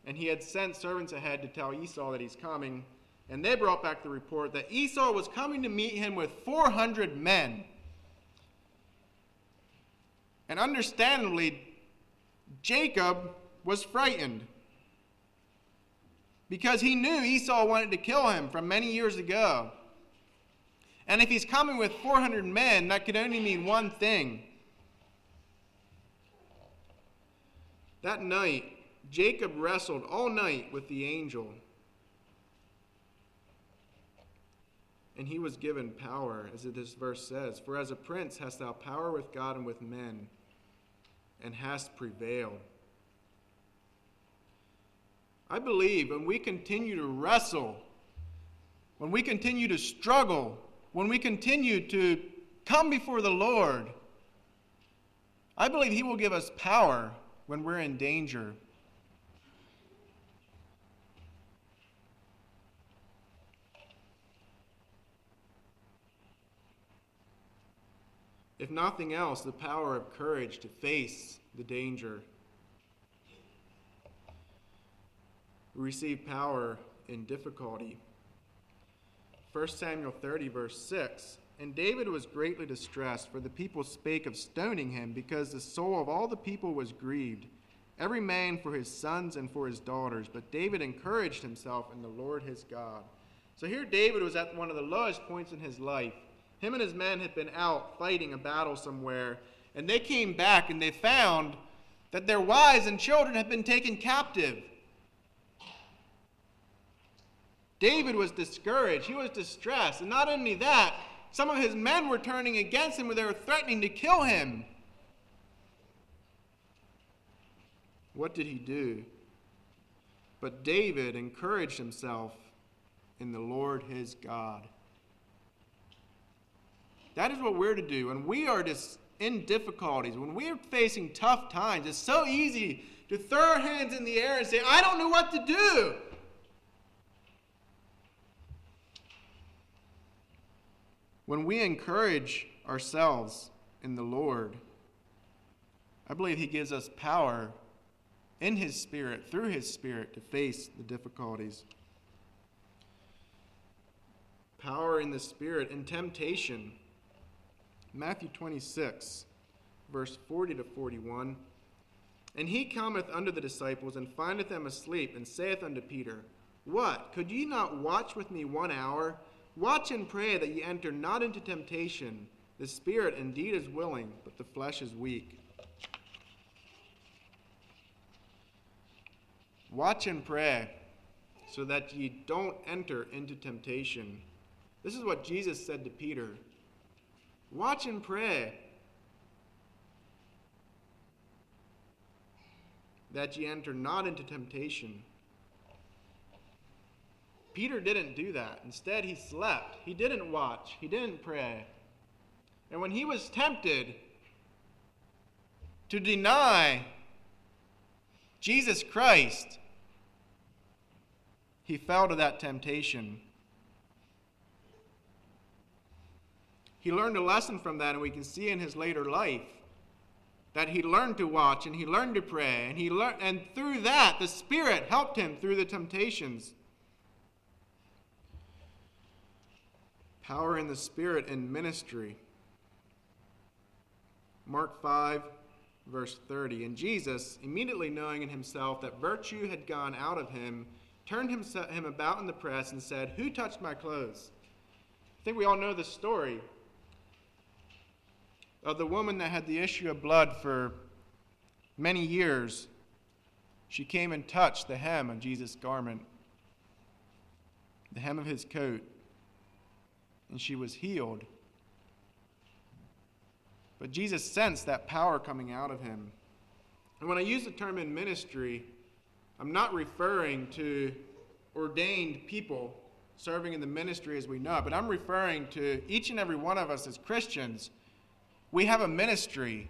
and he had sent servants ahead to tell Esau that he's coming. And they brought back the report that Esau was coming to meet him with 400 men. And understandably, Jacob was frightened because he knew Esau wanted to kill him from many years ago. And if he's coming with 400 men, that could only mean one thing. That night, Jacob wrestled all night with the angel. And he was given power, as this verse says For as a prince hast thou power with God and with men, and hast prevailed. I believe when we continue to wrestle, when we continue to struggle, when we continue to come before the Lord. I believe He will give us power when we're in danger. If nothing else, the power of courage to face the danger. We receive power in difficulty. 1 Samuel 30, verse 6. And David was greatly distressed, for the people spake of stoning him, because the soul of all the people was grieved, every man for his sons and for his daughters. But David encouraged himself in the Lord his God. So here David was at one of the lowest points in his life. Him and his men had been out fighting a battle somewhere, and they came back and they found that their wives and children had been taken captive. David was discouraged, he was distressed, and not only that, some of his men were turning against him, where they were threatening to kill him. What did he do? But David encouraged himself in the Lord his God. That is what we're to do. When we are just in difficulties, when we're facing tough times, it's so easy to throw our hands in the air and say, I don't know what to do. When we encourage ourselves in the Lord, I believe He gives us power in His Spirit, through His Spirit, to face the difficulties. Power in the Spirit in temptation. Matthew 26, verse 40 to 41. And he cometh unto the disciples, and findeth them asleep, and saith unto Peter, What? Could ye not watch with me one hour? Watch and pray that ye enter not into temptation. The spirit indeed is willing, but the flesh is weak. Watch and pray so that ye don't enter into temptation. This is what Jesus said to Peter. Watch and pray that ye enter not into temptation. Peter didn't do that. Instead, he slept. He didn't watch. He didn't pray. And when he was tempted to deny Jesus Christ, he fell to that temptation. He learned a lesson from that, and we can see in his later life that he learned to watch and he learned to pray, and he learned, and through that, the Spirit helped him through the temptations. Power in the Spirit and ministry. Mark 5, verse 30. And Jesus, immediately knowing in himself that virtue had gone out of him, turned him about in the press and said, Who touched my clothes? I think we all know the story of the woman that had the issue of blood for many years. She came and touched the hem of Jesus' garment, the hem of his coat and she was healed. But Jesus sensed that power coming out of him. And when I use the term in ministry, I'm not referring to ordained people serving in the ministry as we know but I'm referring to each and every one of us as Christians. We have a ministry.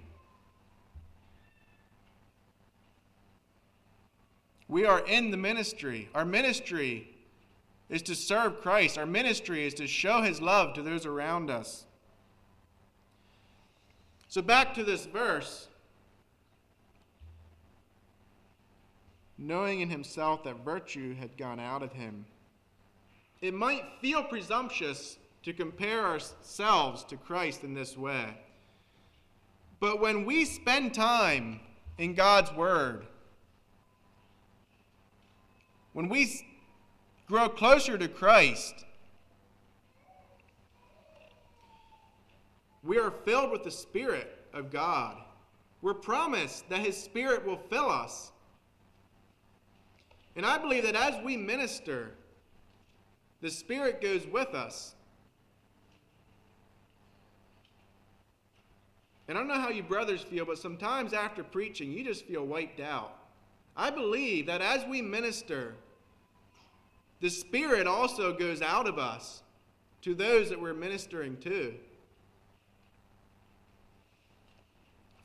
We are in the ministry. Our ministry is to serve Christ. Our ministry is to show his love to those around us. So, back to this verse. Knowing in himself that virtue had gone out of him. It might feel presumptuous to compare ourselves to Christ in this way. But when we spend time in God's Word, when we grow closer to Christ, we are filled with the Spirit of God. We're promised that His Spirit will fill us. And I believe that as we minister, the Spirit goes with us. And I don't know how you brothers feel, but sometimes after preaching, you just feel wiped out. I believe that as we minister, the Spirit also goes out of us to those that we're ministering to.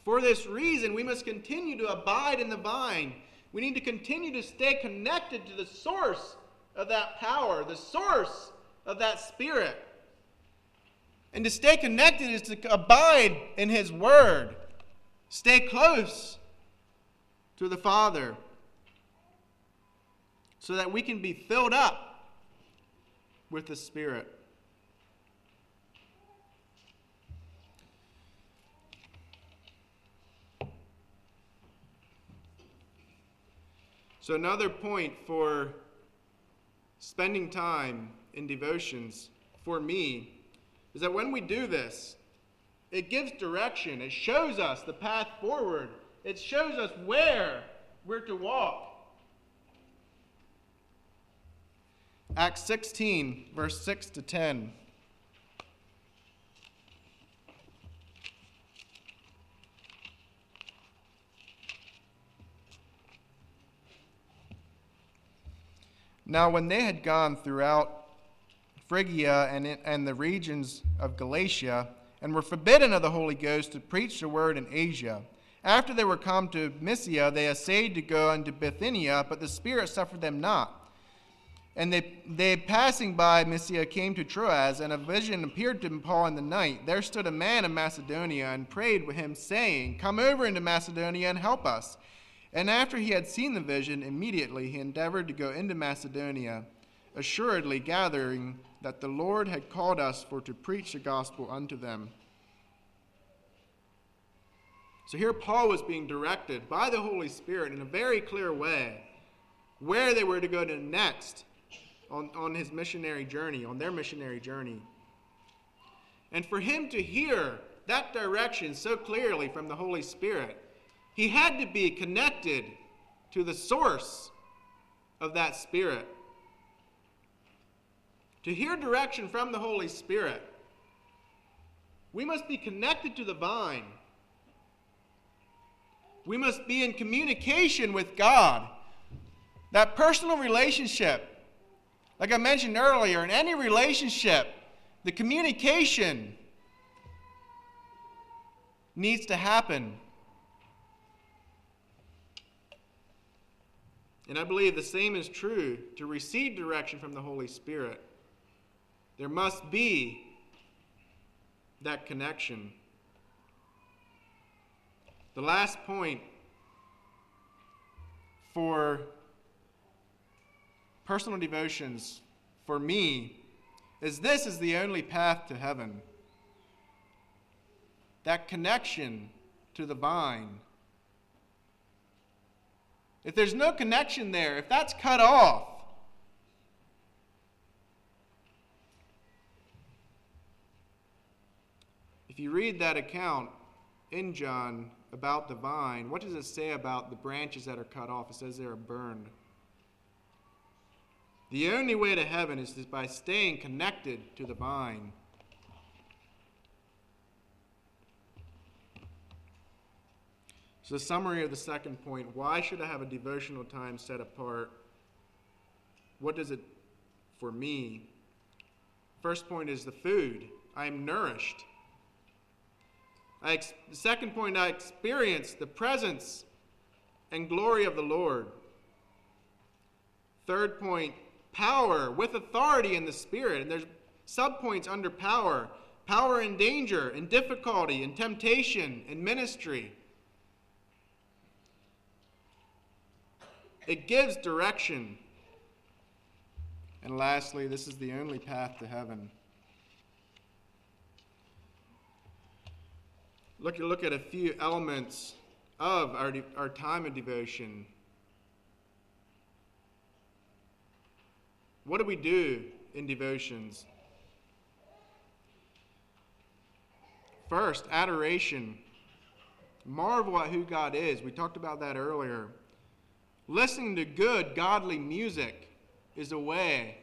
For this reason, we must continue to abide in the vine. We need to continue to stay connected to the source of that power, the source of that spirit. And to stay connected is to abide in His Word, stay close to the Father, so that we can be filled up with the Spirit. So, another point for spending time in devotions for me is that when we do this, it gives direction. It shows us the path forward. It shows us where we're to walk. Acts 16, verse 6 to 10. Now, when they had gone throughout Phrygia and, and the regions of Galatia, and were forbidden of the Holy Ghost to preach the word in Asia, after they were come to Mysia, they essayed to go unto Bithynia, but the Spirit suffered them not. And they, they passing by Mysia came to Troas, and a vision appeared to Paul in the night. There stood a man of Macedonia and prayed with him, saying, Come over into Macedonia and help us. And after he had seen the vision, immediately he endeavored to go into Macedonia, assuredly gathering that the Lord had called us for to preach the gospel unto them. So here Paul was being directed by the Holy Spirit in a very clear way where they were to go to next on, on his missionary journey, on their missionary journey. And for him to hear that direction so clearly from the Holy Spirit, he had to be connected to the source of that Spirit. To hear direction from the Holy Spirit, we must be connected to the vine. We must be in communication with God. That personal relationship, like I mentioned earlier, in any relationship, the communication needs to happen. And I believe the same is true to receive direction from the Holy Spirit. There must be that connection. The last point for personal devotions for me is this is the only path to heaven. That connection to the vine. If there's no connection there, if that's cut off, if you read that account in John about the vine, what does it say about the branches that are cut off? It says they are burned. The only way to heaven is by staying connected to the vine. So, the summary of the second point why should I have a devotional time set apart? What does it for me? First point is the food. I am nourished. I ex- the second point, I experience the presence and glory of the Lord. Third point, power with authority in the Spirit. And there's subpoints under power power in danger, in difficulty, in temptation, in ministry. It gives direction. And lastly, this is the only path to heaven. Look, look at a few elements of our, our time of devotion. What do we do in devotions? First, adoration. Marvel at who God is. We talked about that earlier. Listening to good, godly music is a way.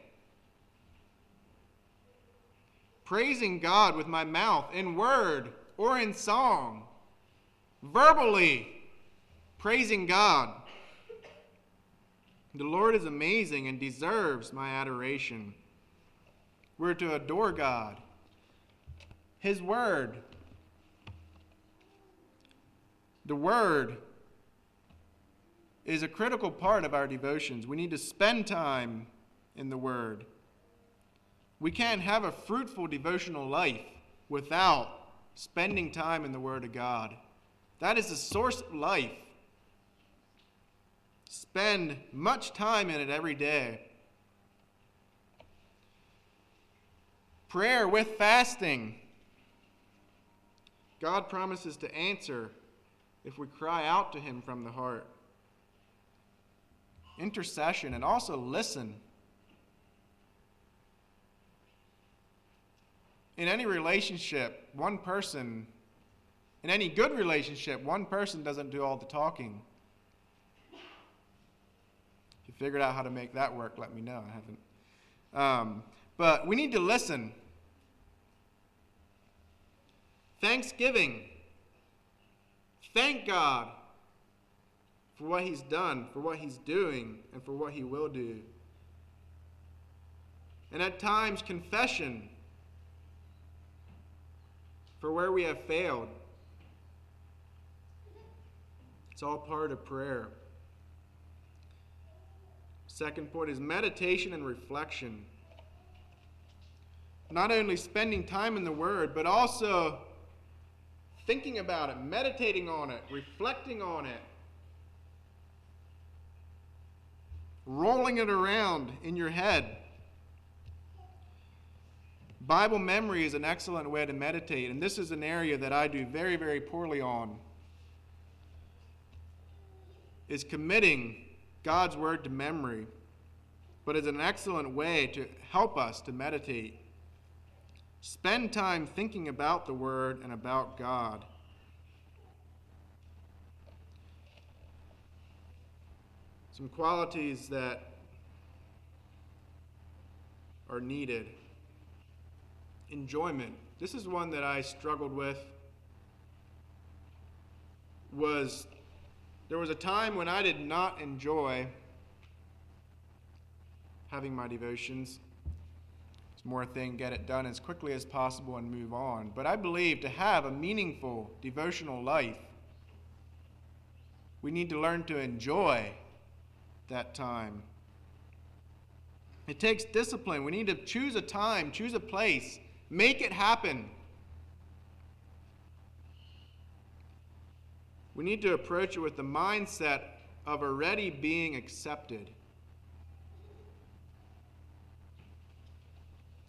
Praising God with my mouth in word or in song. Verbally praising God. The Lord is amazing and deserves my adoration. We're to adore God, His Word. The Word is a critical part of our devotions. We need to spend time in the Word. We can't have a fruitful devotional life without spending time in the Word of God. That is the source of life. Spend much time in it every day. Prayer with fasting. God promises to answer if we cry out to Him from the heart. Intercession and also listen. In any relationship, one person, in any good relationship, one person doesn't do all the talking. Figured out how to make that work, let me know. I haven't. Um, but we need to listen. Thanksgiving. Thank God for what He's done, for what He's doing, and for what He will do. And at times, confession for where we have failed. It's all part of prayer. Second point is meditation and reflection. Not only spending time in the Word, but also thinking about it, meditating on it, reflecting on it, rolling it around in your head. Bible memory is an excellent way to meditate, and this is an area that I do very, very poorly on. Is committing God's word to memory, but is an excellent way to help us to meditate. Spend time thinking about the word and about God. Some qualities that are needed enjoyment. This is one that I struggled with. Was there was a time when I did not enjoy having my devotions. It's more a thing, get it done as quickly as possible and move on. But I believe to have a meaningful devotional life, we need to learn to enjoy that time. It takes discipline. We need to choose a time, choose a place, Make it happen. We need to approach it with the mindset of already being accepted.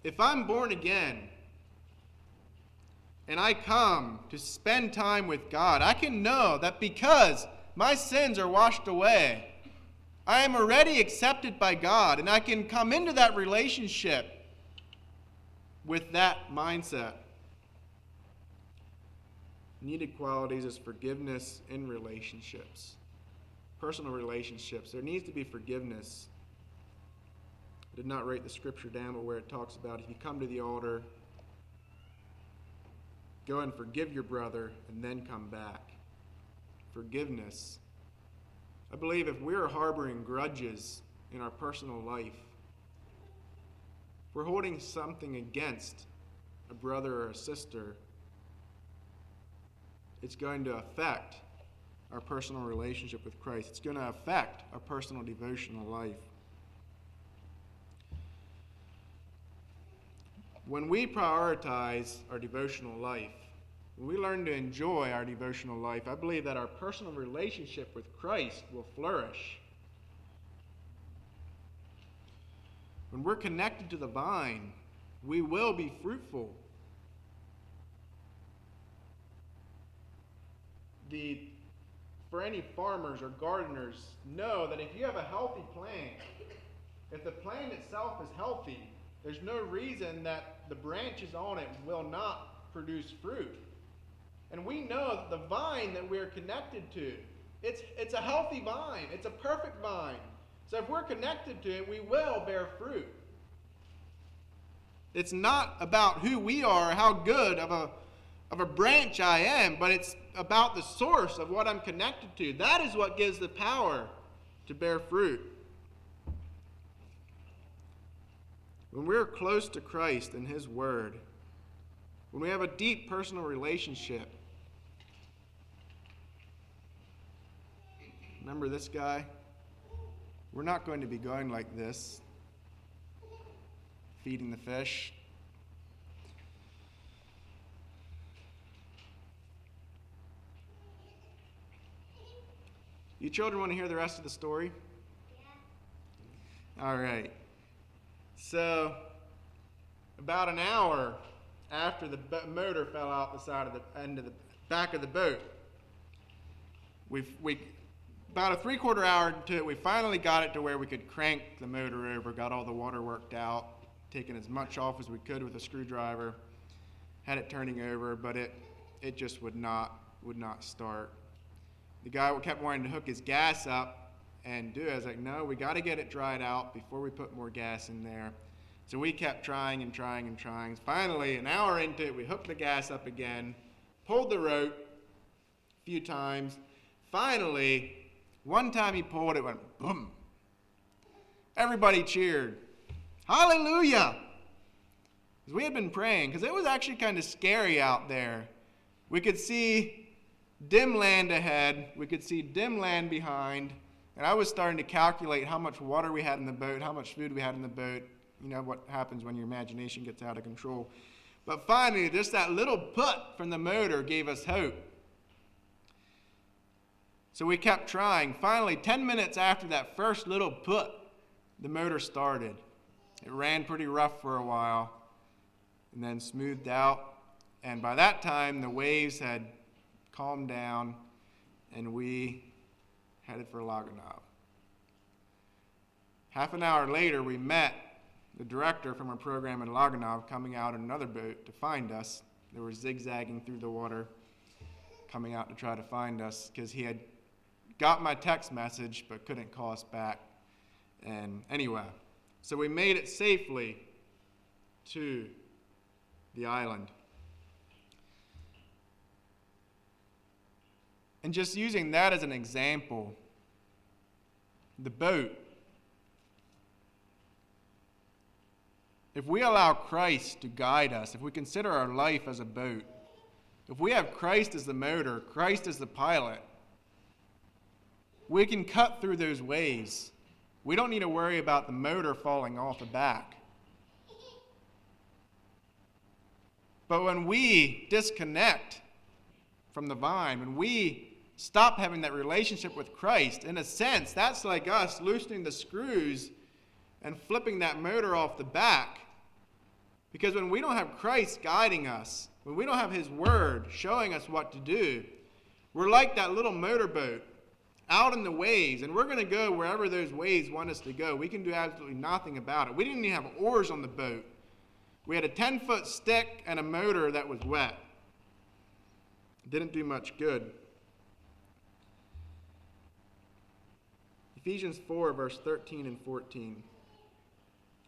If I'm born again and I come to spend time with God, I can know that because my sins are washed away, I am already accepted by God and I can come into that relationship with that mindset. Needed qualities is forgiveness in relationships, personal relationships. There needs to be forgiveness. I did not write the scripture down, but where it talks about if you come to the altar, go and forgive your brother and then come back. Forgiveness. I believe if we're harboring grudges in our personal life, we're holding something against a brother or a sister, it's going to affect our personal relationship with Christ. It's going to affect our personal devotional life. When we prioritize our devotional life, when we learn to enjoy our devotional life, I believe that our personal relationship with Christ will flourish. When we're connected to the vine, we will be fruitful. The, for any farmers or gardeners, know that if you have a healthy plant, if the plant itself is healthy, there's no reason that the branches on it will not produce fruit. And we know that the vine that we're connected to, it's, it's a healthy vine, it's a perfect vine. So if we're connected to it, we will bear fruit. It's not about who we are, how good of a, of a branch I am, but it's about the source of what I'm connected to. That is what gives the power to bear fruit. When we're close to Christ and His Word, when we have a deep personal relationship, Remember this guy? We're not going to be going like this, feeding the fish. You children want to hear the rest of the story? Yeah. All right. So, about an hour after the motor fell out the side of the end of the back of the boat, we we about a three quarter hour into it, we finally got it to where we could crank the motor over, got all the water worked out, taken as much off as we could with a screwdriver, had it turning over, but it it just would not would not start. The guy kept wanting to hook his gas up and do it. I was like, no, we got to get it dried out before we put more gas in there. So we kept trying and trying and trying. Finally, an hour into it, we hooked the gas up again, pulled the rope a few times. Finally, one time he pulled it, went boom. Everybody cheered. Hallelujah! Because we had been praying, because it was actually kind of scary out there. We could see dim land ahead, we could see dim land behind, and I was starting to calculate how much water we had in the boat, how much food we had in the boat. You know what happens when your imagination gets out of control. But finally, just that little put from the motor gave us hope. So we kept trying. Finally, 10 minutes after that first little put, the motor started. It ran pretty rough for a while and then smoothed out. And by that time, the waves had calmed down and we headed for La Gonâve. Half an hour later, we met the director from our program in La Gonâve coming out in another boat to find us. They were zigzagging through the water, coming out to try to find us because he had got my text message but couldn't call us back. And anyway, so we made it safely to the island. And just using that as an example, the boat, if we allow Christ to guide us, if we consider our life as a boat, if we have Christ as the motor, Christ as the pilot, we can cut through those waves. We don't need to worry about the motor falling off the back. But when we disconnect from the vine, when we stop having that relationship with Christ, in a sense, that's like us loosening the screws and flipping that motor off the back. Because when we don't have Christ guiding us, when we don't have His Word showing us what to do, we're like that little motorboat out in the waves, and we're going to go wherever those waves want us to go. We can do absolutely nothing about it. We didn't even have oars on the boat. We had a 10 foot stick and a motor that was wet. Didn't do much good. Ephesians 4, verse 13 and 14.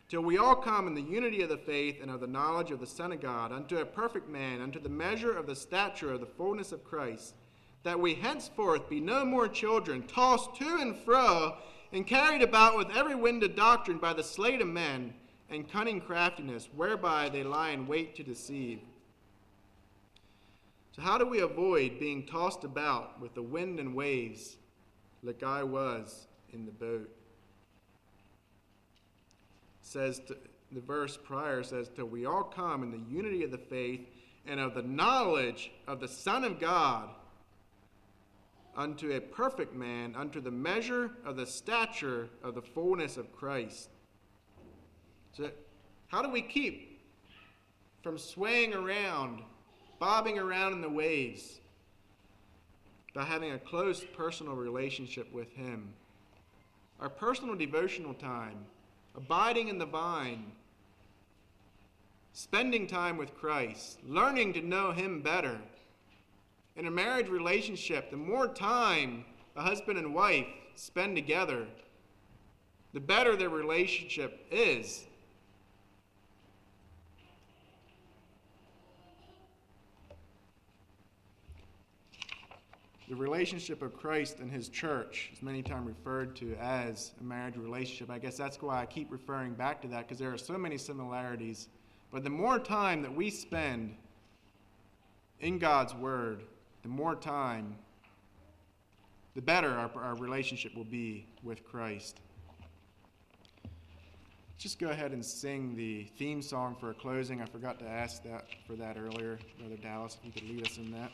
Till we all come in the unity of the faith and of the knowledge of the Son of God, unto a perfect man, unto the measure of the stature of the fullness of Christ that we henceforth be no more children, tossed to and fro, and carried about with every wind of doctrine by the sleight of men and cunning craftiness, whereby they lie in wait to deceive. So, how do we avoid being tossed about with the wind and waves like I was in the boat? Says to, the verse prior says, Till we all come in the unity of the faith and of the knowledge of the Son of God unto a perfect man, unto the measure of the stature of the fullness of Christ. So, how do we keep from swaying around, bobbing around in the waves? By having a close personal relationship with Him. Our personal devotional time, abiding in the vine, spending time with Christ, learning to know Him better in a marriage relationship, the more time a husband and wife spend together, the better their relationship is. The relationship of Christ and his church is many times referred to as a marriage relationship. I guess that's why I keep referring back to that because there are so many similarities. But the more time that we spend in God's Word, the more time the better our, our relationship will be with Christ. Just go ahead and sing the theme song for a closing. I forgot to ask that for that earlier, Brother Dallas, if you could lead us in that.